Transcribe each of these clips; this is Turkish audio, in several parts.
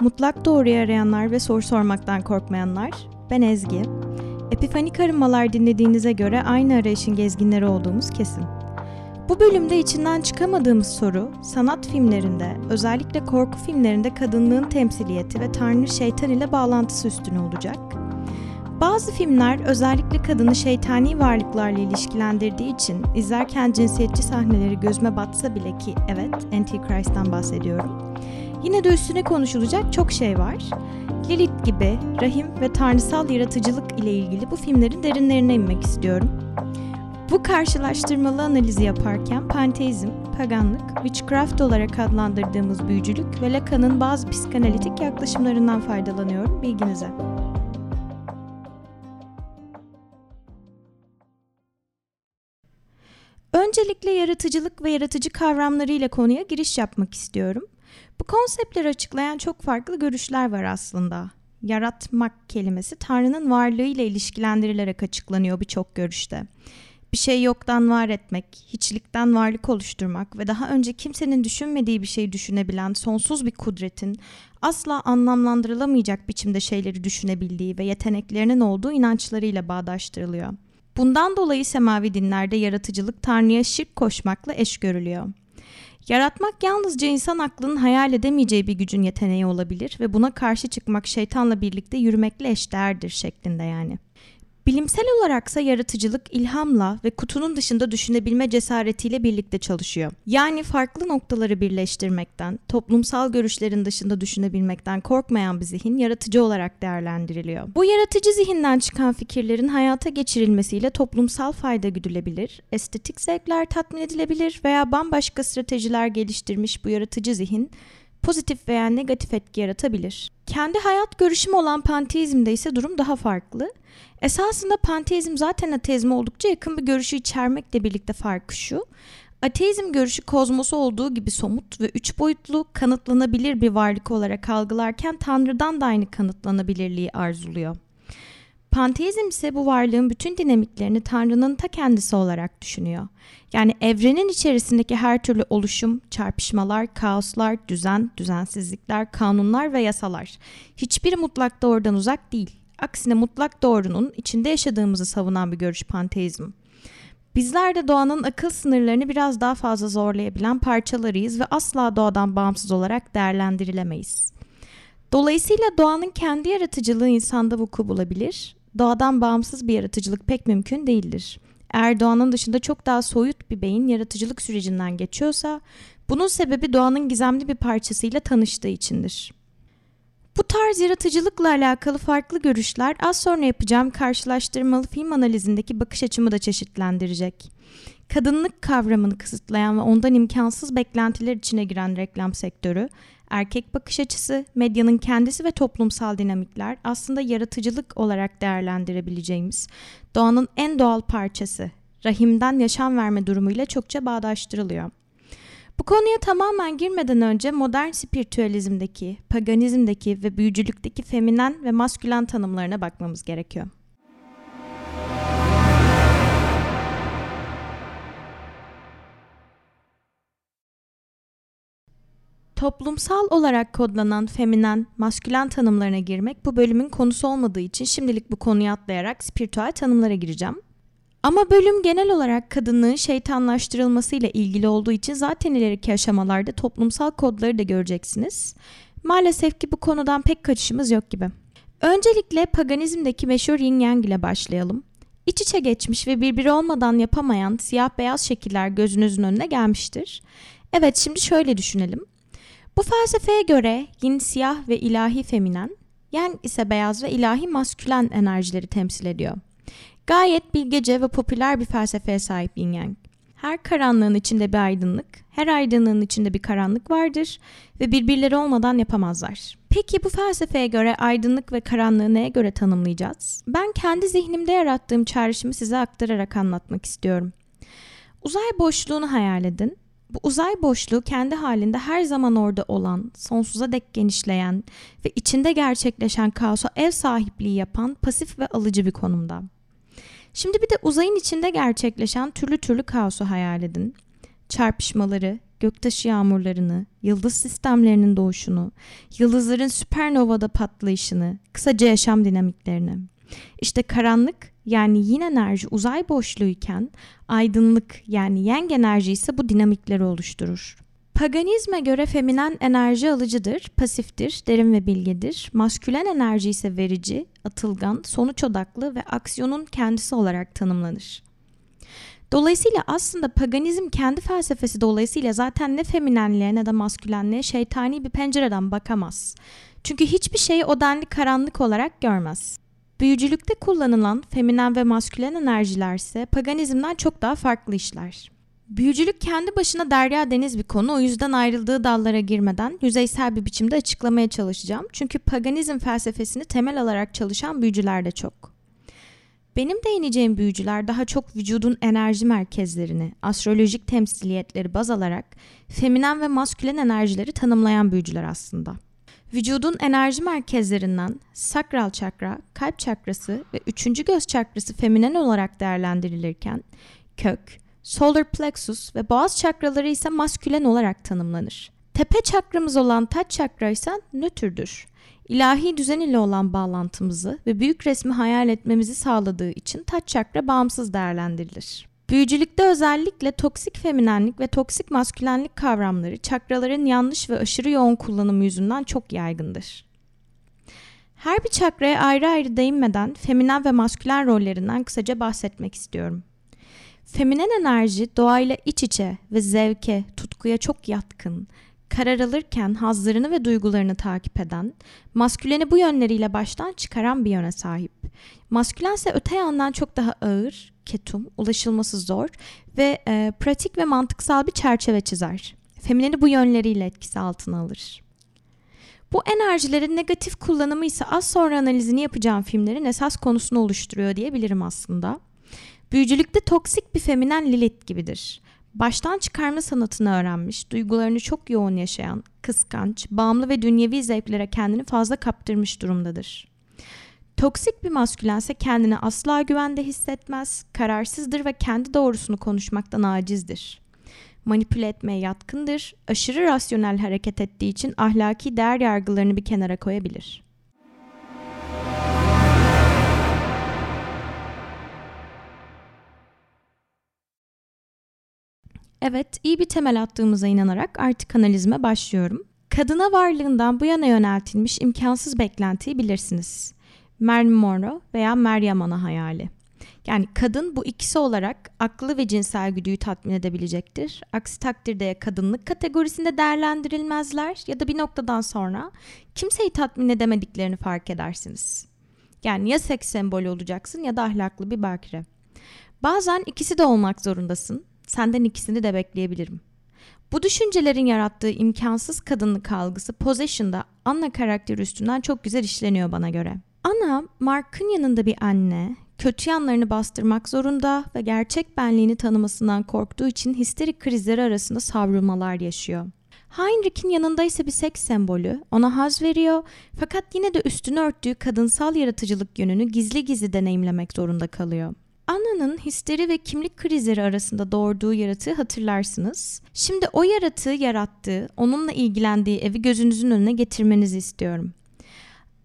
Mutlak doğruyu arayanlar ve soru sormaktan korkmayanlar. Ben Ezgi. Epifanik arınmalar dinlediğinize göre aynı arayışın gezginleri olduğumuz kesin. Bu bölümde içinden çıkamadığımız soru, sanat filmlerinde, özellikle korku filmlerinde kadınlığın temsiliyeti ve Tanrı şeytan ile bağlantısı üstüne olacak. Bazı filmler özellikle kadını şeytani varlıklarla ilişkilendirdiği için izlerken cinsiyetçi sahneleri gözüme batsa bile ki evet Antichrist'ten bahsediyorum. Yine de üstüne konuşulacak çok şey var. Lilith gibi rahim ve tanrısal yaratıcılık ile ilgili bu filmlerin derinlerine inmek istiyorum. Bu karşılaştırmalı analizi yaparken panteizm, paganlık, witchcraft olarak adlandırdığımız büyücülük ve Lacan'ın bazı psikanalitik yaklaşımlarından faydalanıyorum bilginize. Öncelikle yaratıcılık ve yaratıcı kavramlarıyla konuya giriş yapmak istiyorum. Bu konseptleri açıklayan çok farklı görüşler var aslında. Yaratmak kelimesi Tanrı'nın varlığıyla ilişkilendirilerek açıklanıyor birçok görüşte. Bir şey yoktan var etmek, hiçlikten varlık oluşturmak ve daha önce kimsenin düşünmediği bir şeyi düşünebilen sonsuz bir kudretin asla anlamlandırılamayacak biçimde şeyleri düşünebildiği ve yeteneklerinin olduğu inançlarıyla bağdaştırılıyor. Bundan dolayı semavi dinlerde yaratıcılık Tanrı'ya şirk koşmakla eş görülüyor. Yaratmak yalnızca insan aklının hayal edemeyeceği bir gücün yeteneği olabilir ve buna karşı çıkmak şeytanla birlikte yürümekle eşdeğerdir şeklinde yani. Bilimsel olaraksa yaratıcılık ilhamla ve kutunun dışında düşünebilme cesaretiyle birlikte çalışıyor. Yani farklı noktaları birleştirmekten, toplumsal görüşlerin dışında düşünebilmekten korkmayan bir zihin yaratıcı olarak değerlendiriliyor. Bu yaratıcı zihinden çıkan fikirlerin hayata geçirilmesiyle toplumsal fayda güdülebilir, estetik zevkler tatmin edilebilir veya bambaşka stratejiler geliştirmiş bu yaratıcı zihin pozitif veya negatif etki yaratabilir. Kendi hayat görüşüm olan panteizmde ise durum daha farklı. Esasında panteizm zaten ateizme oldukça yakın bir görüşü içermekle birlikte farkı şu. Ateizm görüşü kozmosu olduğu gibi somut ve üç boyutlu, kanıtlanabilir bir varlık olarak algılarken Tanrı'dan da aynı kanıtlanabilirliği arzuluyor. Panteizm ise bu varlığın bütün dinamiklerini Tanrı'nın ta kendisi olarak düşünüyor. Yani evrenin içerisindeki her türlü oluşum, çarpışmalar, kaoslar, düzen, düzensizlikler, kanunlar ve yasalar hiçbiri mutlak doğrudan uzak değil. Aksine mutlak doğrunun içinde yaşadığımızı savunan bir görüş panteizm. Bizler de doğanın akıl sınırlarını biraz daha fazla zorlayabilen parçalarıyız ve asla doğadan bağımsız olarak değerlendirilemeyiz. Dolayısıyla doğanın kendi yaratıcılığı insanda vuku bulabilir. Doğadan bağımsız bir yaratıcılık pek mümkün değildir. Eğer doğanın dışında çok daha soyut bir beyin yaratıcılık sürecinden geçiyorsa, bunun sebebi doğanın gizemli bir parçasıyla tanıştığı içindir. Bu tarz yaratıcılıkla alakalı farklı görüşler az sonra yapacağım karşılaştırmalı film analizindeki bakış açımı da çeşitlendirecek. Kadınlık kavramını kısıtlayan ve ondan imkansız beklentiler içine giren reklam sektörü, erkek bakış açısı, medyanın kendisi ve toplumsal dinamikler aslında yaratıcılık olarak değerlendirebileceğimiz doğanın en doğal parçası, rahimden yaşam verme durumuyla çokça bağdaştırılıyor. Bu konuya tamamen girmeden önce modern spiritüalizmdeki, paganizmdeki ve büyücülükteki feminen ve maskülen tanımlarına bakmamız gerekiyor. Toplumsal olarak kodlanan feminen, maskülen tanımlarına girmek bu bölümün konusu olmadığı için şimdilik bu konuyu atlayarak spiritüel tanımlara gireceğim. Ama bölüm genel olarak kadınlığın şeytanlaştırılmasıyla ilgili olduğu için zaten ileriki aşamalarda toplumsal kodları da göreceksiniz. Maalesef ki bu konudan pek kaçışımız yok gibi. Öncelikle paganizmdeki meşhur yin yang ile başlayalım. İç içe geçmiş ve birbiri olmadan yapamayan siyah beyaz şekiller gözünüzün önüne gelmiştir. Evet şimdi şöyle düşünelim. Bu felsefeye göre yin siyah ve ilahi feminen, yang ise beyaz ve ilahi maskülen enerjileri temsil ediyor. Gayet bilgece ve popüler bir felsefeye sahip yin yang. Her karanlığın içinde bir aydınlık, her aydınlığın içinde bir karanlık vardır ve birbirleri olmadan yapamazlar. Peki bu felsefeye göre aydınlık ve karanlığı neye göre tanımlayacağız? Ben kendi zihnimde yarattığım çağrışımı size aktararak anlatmak istiyorum. Uzay boşluğunu hayal edin. Bu uzay boşluğu kendi halinde her zaman orada olan, sonsuza dek genişleyen ve içinde gerçekleşen kaosa ev sahipliği yapan pasif ve alıcı bir konumda. Şimdi bir de uzayın içinde gerçekleşen türlü türlü kaosu hayal edin. Çarpışmaları, göktaşı yağmurlarını, yıldız sistemlerinin doğuşunu, yıldızların süpernovada patlayışını, kısaca yaşam dinamiklerini. İşte karanlık yani yin enerji uzay boşluğuyken aydınlık yani yang enerji ise bu dinamikleri oluşturur. Paganizme göre feminen enerji alıcıdır, pasiftir, derin ve bilgedir. Maskülen enerji ise verici, atılgan, sonuç odaklı ve aksiyonun kendisi olarak tanımlanır. Dolayısıyla aslında paganizm kendi felsefesi dolayısıyla zaten ne feminenliğe ne de maskülenliğe şeytani bir pencereden bakamaz. Çünkü hiçbir şeyi o denli karanlık olarak görmez. Büyücülükte kullanılan feminen ve maskülen enerjiler ise paganizmden çok daha farklı işler. Büyücülük kendi başına derya deniz bir konu o yüzden ayrıldığı dallara girmeden yüzeysel bir biçimde açıklamaya çalışacağım. Çünkü paganizm felsefesini temel alarak çalışan büyücüler de çok. Benim değineceğim büyücüler daha çok vücudun enerji merkezlerini, astrolojik temsiliyetleri baz alarak feminen ve maskülen enerjileri tanımlayan büyücüler aslında. Vücudun enerji merkezlerinden sakral çakra, kalp çakrası ve üçüncü göz çakrası feminen olarak değerlendirilirken kök, solar plexus ve boğaz çakraları ise maskülen olarak tanımlanır. Tepe çakramız olan taç çakra ise nötrdür. İlahi düzen ile olan bağlantımızı ve büyük resmi hayal etmemizi sağladığı için taç çakra bağımsız değerlendirilir. Büyücülükte özellikle toksik feminenlik ve toksik maskülenlik kavramları çakraların yanlış ve aşırı yoğun kullanımı yüzünden çok yaygındır. Her bir çakraya ayrı ayrı değinmeden feminen ve maskülen rollerinden kısaca bahsetmek istiyorum. Feminen enerji doğayla iç içe ve zevke, tutkuya çok yatkın, karar alırken hazlarını ve duygularını takip eden, masküleni bu yönleriyle baştan çıkaran bir yöne sahip. Maskülen ise öte yandan çok daha ağır, ketum, ulaşılması zor ve e, pratik ve mantıksal bir çerçeve çizer. Femineni bu yönleriyle etkisi altına alır. Bu enerjilerin negatif kullanımı ise az sonra analizini yapacağım filmlerin esas konusunu oluşturuyor diyebilirim aslında. Büyücülükte toksik bir feminen Lilith gibidir. Baştan çıkarma sanatını öğrenmiş, duygularını çok yoğun yaşayan, kıskanç, bağımlı ve dünyevi zevklere kendini fazla kaptırmış durumdadır. Toksik bir maskülense kendini asla güvende hissetmez, kararsızdır ve kendi doğrusunu konuşmaktan acizdir. Manipüle etmeye yatkındır, aşırı rasyonel hareket ettiği için ahlaki değer yargılarını bir kenara koyabilir. Evet, iyi bir temel attığımıza inanarak artık analizime başlıyorum. Kadına varlığından bu yana yöneltilmiş imkansız beklentiyi bilirsiniz. Marilyn Monroe veya Meryem Ana hayali. Yani kadın bu ikisi olarak aklı ve cinsel güdüyü tatmin edebilecektir. Aksi takdirde ya kadınlık kategorisinde değerlendirilmezler ya da bir noktadan sonra kimseyi tatmin edemediklerini fark edersiniz. Yani ya seks sembolü olacaksın ya da ahlaklı bir bakire. Bazen ikisi de olmak zorundasın. Senden ikisini de bekleyebilirim. Bu düşüncelerin yarattığı imkansız kadınlık algısı Possession'da Anna karakteri üstünden çok güzel işleniyor bana göre. Anna, Mark'ın yanında bir anne, kötü yanlarını bastırmak zorunda ve gerçek benliğini tanımasından korktuğu için histerik krizleri arasında savrulmalar yaşıyor. Heinrich'in yanında ise bir seks sembolü, ona haz veriyor fakat yine de üstünü örttüğü kadınsal yaratıcılık yönünü gizli gizli deneyimlemek zorunda kalıyor. Anna'nın histeri ve kimlik krizleri arasında doğurduğu yaratığı hatırlarsınız. Şimdi o yaratığı yarattığı, onunla ilgilendiği evi gözünüzün önüne getirmenizi istiyorum.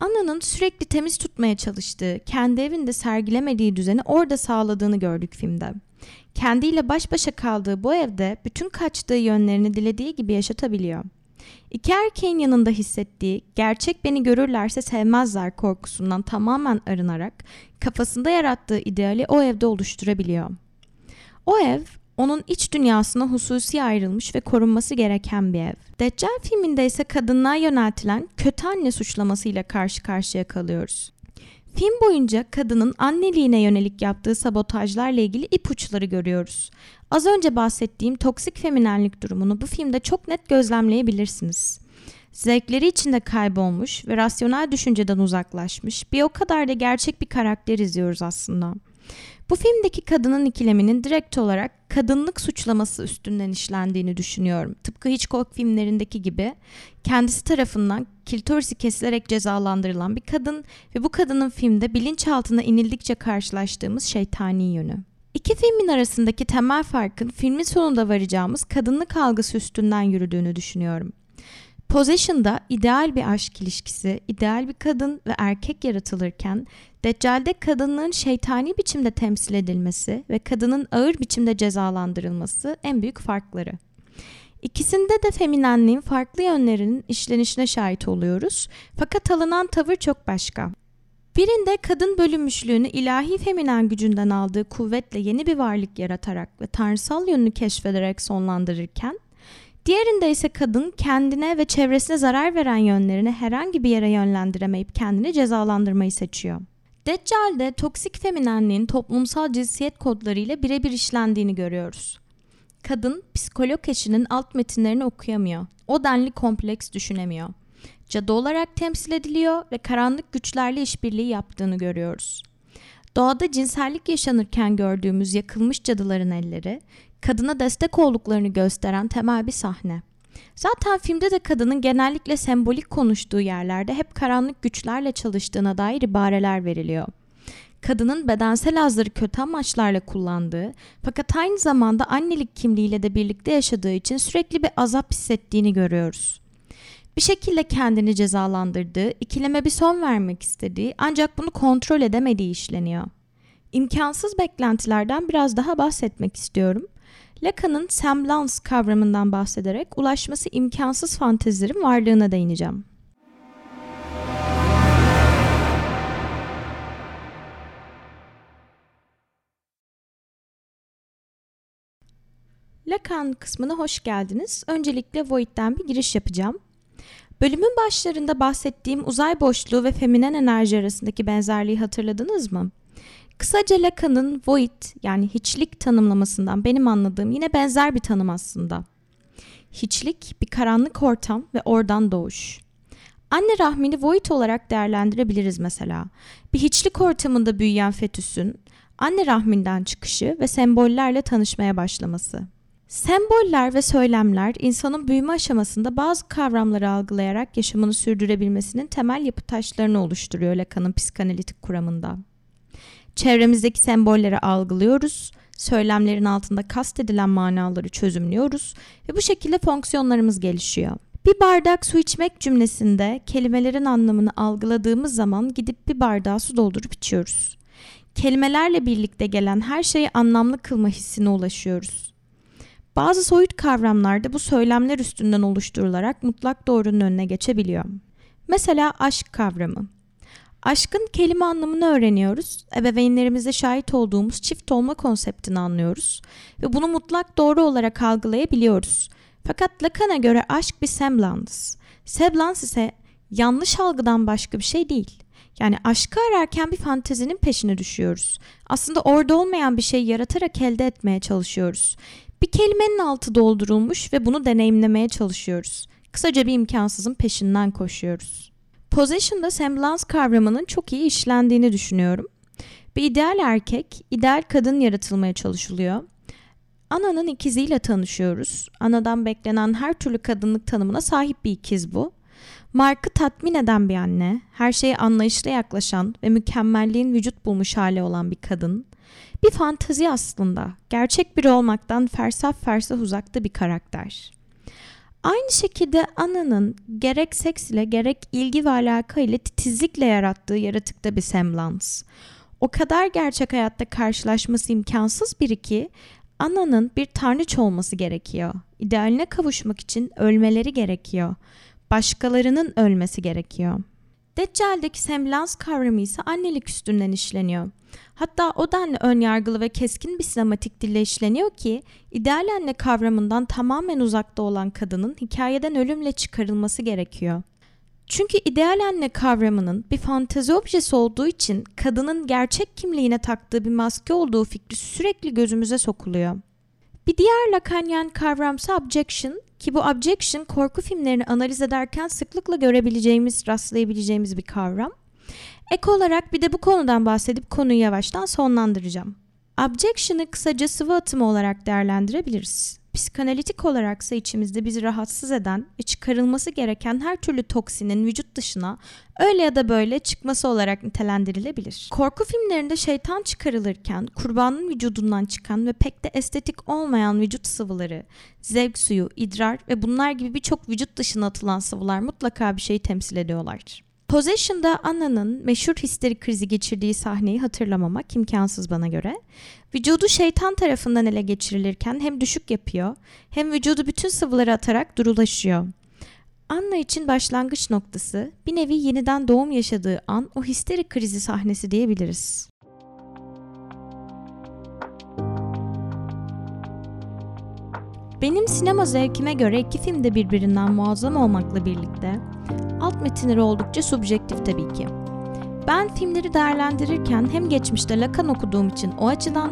Anna'nın sürekli temiz tutmaya çalıştığı, kendi evinde sergilemediği düzeni orada sağladığını gördük filmde. Kendiyle baş başa kaldığı bu evde bütün kaçtığı yönlerini dilediği gibi yaşatabiliyor. İki erkeğin yanında hissettiği, gerçek beni görürlerse sevmezler korkusundan tamamen arınarak kafasında yarattığı ideali o evde oluşturabiliyor. O ev onun iç dünyasına hususi ayrılmış ve korunması gereken bir ev. Deccal filminde ise kadınlığa yöneltilen kötü anne suçlamasıyla karşı karşıya kalıyoruz. Film boyunca kadının anneliğine yönelik yaptığı sabotajlarla ilgili ipuçları görüyoruz. Az önce bahsettiğim toksik feminenlik durumunu bu filmde çok net gözlemleyebilirsiniz. Zevkleri içinde kaybolmuş ve rasyonel düşünceden uzaklaşmış bir o kadar da gerçek bir karakter izliyoruz aslında. Bu filmdeki kadının ikileminin direkt olarak kadınlık suçlaması üstünden işlendiğini düşünüyorum. Tıpkı Hitchcock filmlerindeki gibi kendisi tarafından kiltorisi kesilerek cezalandırılan bir kadın ve bu kadının filmde bilinçaltına inildikçe karşılaştığımız şeytani yönü. İki filmin arasındaki temel farkın filmin sonunda varacağımız kadınlık algısı üstünden yürüdüğünü düşünüyorum. Possession'da ideal bir aşk ilişkisi, ideal bir kadın ve erkek yaratılırken Deccal'de kadınlığın şeytani biçimde temsil edilmesi ve kadının ağır biçimde cezalandırılması en büyük farkları. İkisinde de feminenliğin farklı yönlerinin işlenişine şahit oluyoruz fakat alınan tavır çok başka. Birinde kadın bölünmüşlüğünü ilahi feminen gücünden aldığı kuvvetle yeni bir varlık yaratarak ve tanrısal yönünü keşfederek sonlandırırken, diğerinde ise kadın kendine ve çevresine zarar veren yönlerini herhangi bir yere yönlendiremeyip kendini cezalandırmayı seçiyor. Deccal'de toksik feminenliğin toplumsal cinsiyet kodlarıyla birebir işlendiğini görüyoruz. Kadın, psikolog eşinin alt metinlerini okuyamıyor. O denli kompleks düşünemiyor cadı olarak temsil ediliyor ve karanlık güçlerle işbirliği yaptığını görüyoruz. Doğada cinsellik yaşanırken gördüğümüz yakılmış cadıların elleri, kadına destek olduklarını gösteren temel bir sahne. Zaten filmde de kadının genellikle sembolik konuştuğu yerlerde hep karanlık güçlerle çalıştığına dair ibareler veriliyor. Kadının bedensel hazları kötü amaçlarla kullandığı fakat aynı zamanda annelik kimliğiyle de birlikte yaşadığı için sürekli bir azap hissettiğini görüyoruz bir şekilde kendini cezalandırdığı, ikileme bir son vermek istediği ancak bunu kontrol edemediği işleniyor. İmkansız beklentilerden biraz daha bahsetmek istiyorum. Lacan'ın semblance kavramından bahsederek ulaşması imkansız fantezilerin varlığına değineceğim. Lacan kısmına hoş geldiniz. Öncelikle Void'den bir giriş yapacağım. Bölümün başlarında bahsettiğim uzay boşluğu ve feminen enerji arasındaki benzerliği hatırladınız mı? Kısaca Lacan'ın void yani hiçlik tanımlamasından benim anladığım yine benzer bir tanım aslında. Hiçlik bir karanlık ortam ve oradan doğuş. Anne rahmini void olarak değerlendirebiliriz mesela. Bir hiçlik ortamında büyüyen fetüsün anne rahminden çıkışı ve sembollerle tanışmaya başlaması. Semboller ve söylemler insanın büyüme aşamasında bazı kavramları algılayarak yaşamını sürdürebilmesinin temel yapı taşlarını oluşturuyor Lacan'ın psikanalitik kuramında. Çevremizdeki sembolleri algılıyoruz, söylemlerin altında kastedilen manaları çözümlüyoruz ve bu şekilde fonksiyonlarımız gelişiyor. Bir bardak su içmek cümlesinde kelimelerin anlamını algıladığımız zaman gidip bir bardağı su doldurup içiyoruz. Kelimelerle birlikte gelen her şeyi anlamlı kılma hissine ulaşıyoruz. Bazı soyut kavramlarda bu söylemler üstünden oluşturularak mutlak doğrunun önüne geçebiliyor. Mesela aşk kavramı. Aşkın kelime anlamını öğreniyoruz. Ebeveynlerimize şahit olduğumuz çift olma konseptini anlıyoruz ve bunu mutlak doğru olarak algılayabiliyoruz. Fakat Lacan'a göre aşk bir semblance. Semblance ise yanlış algıdan başka bir şey değil. Yani aşkı ararken bir fantezinin peşine düşüyoruz. Aslında orada olmayan bir şey yaratarak elde etmeye çalışıyoruz. Bir kelimenin altı doldurulmuş ve bunu deneyimlemeye çalışıyoruz. Kısaca bir imkansızın peşinden koşuyoruz. Possession'da semblance kavramının çok iyi işlendiğini düşünüyorum. Bir ideal erkek, ideal kadın yaratılmaya çalışılıyor. Ana'nın ikiziyle tanışıyoruz. Anadan beklenen her türlü kadınlık tanımına sahip bir ikiz bu. Mark'ı tatmin eden bir anne, her şeye anlayışla yaklaşan ve mükemmelliğin vücut bulmuş hali olan bir kadın. Bir fantazi aslında. Gerçek biri olmaktan fersah fersah uzakta bir karakter. Aynı şekilde Ana'nın gerek seks ile gerek ilgi ve alaka ile titizlikle yarattığı yaratıkta bir semblans. O kadar gerçek hayatta karşılaşması imkansız biri ki Ana'nın bir tanrıç olması gerekiyor. İdealine kavuşmak için ölmeleri gerekiyor. Başkalarının ölmesi gerekiyor. Deccal'deki semblans kavramı ise annelik üstünden işleniyor. Hatta o denli ön yargılı ve keskin bir sinematik dille işleniyor ki ideal anne kavramından tamamen uzakta olan kadının hikayeden ölümle çıkarılması gerekiyor. Çünkü ideal anne kavramının bir fantezi objesi olduğu için kadının gerçek kimliğine taktığı bir maske olduğu fikri sürekli gözümüze sokuluyor. Bir diğer Lacanyan kavramsa objection ki bu objection korku filmlerini analiz ederken sıklıkla görebileceğimiz, rastlayabileceğimiz bir kavram. Ek olarak bir de bu konudan bahsedip konuyu yavaştan sonlandıracağım. Objection'ı kısaca sıvı atımı olarak değerlendirebiliriz. Psikanalitik olaraksa içimizde bizi rahatsız eden ve çıkarılması gereken her türlü toksinin vücut dışına öyle ya da böyle çıkması olarak nitelendirilebilir. Korku filmlerinde şeytan çıkarılırken kurbanın vücudundan çıkan ve pek de estetik olmayan vücut sıvıları, zevk suyu, idrar ve bunlar gibi birçok vücut dışına atılan sıvılar mutlaka bir şeyi temsil ediyorlar. Possession'da Anna'nın meşhur histerik krizi geçirdiği sahneyi hatırlamamak imkansız bana göre. Vücudu şeytan tarafından ele geçirilirken hem düşük yapıyor hem vücudu bütün sıvıları atarak durulaşıyor. Anna için başlangıç noktası bir nevi yeniden doğum yaşadığı an o histerik krizi sahnesi diyebiliriz. Benim sinema zevkime göre iki film de birbirinden muazzam olmakla birlikte alt metinleri oldukça subjektif tabii ki. Ben filmleri değerlendirirken hem geçmişte Lacan okuduğum için o açıdan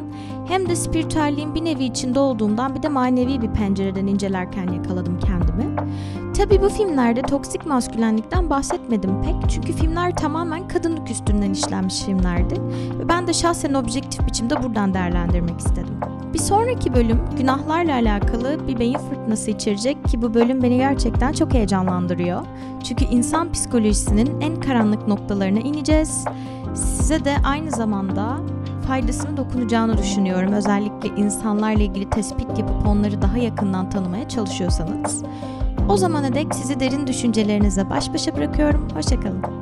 hem de spiritüelliğin bir nevi içinde olduğumdan bir de manevi bir pencereden incelerken yakaladım kendimi. Tabi bu filmlerde toksik maskülenlikten bahsetmedim pek çünkü filmler tamamen kadınlık üstünden işlenmiş filmlerdi ve ben de şahsen objektif biçimde buradan değerlendirmek istedim. Bir sonraki bölüm günahlarla alakalı bir beyin fırtınası içerecek ki bu bölüm beni gerçekten çok heyecanlandırıyor. Çünkü insan psikolojisinin en karanlık noktalarına ineceğiz. Size de aynı zamanda faydasını dokunacağını düşünüyorum. Özellikle insanlarla ilgili tespit yapıp onları daha yakından tanımaya çalışıyorsanız. O zamana dek sizi derin düşüncelerinize baş başa bırakıyorum. Hoşçakalın.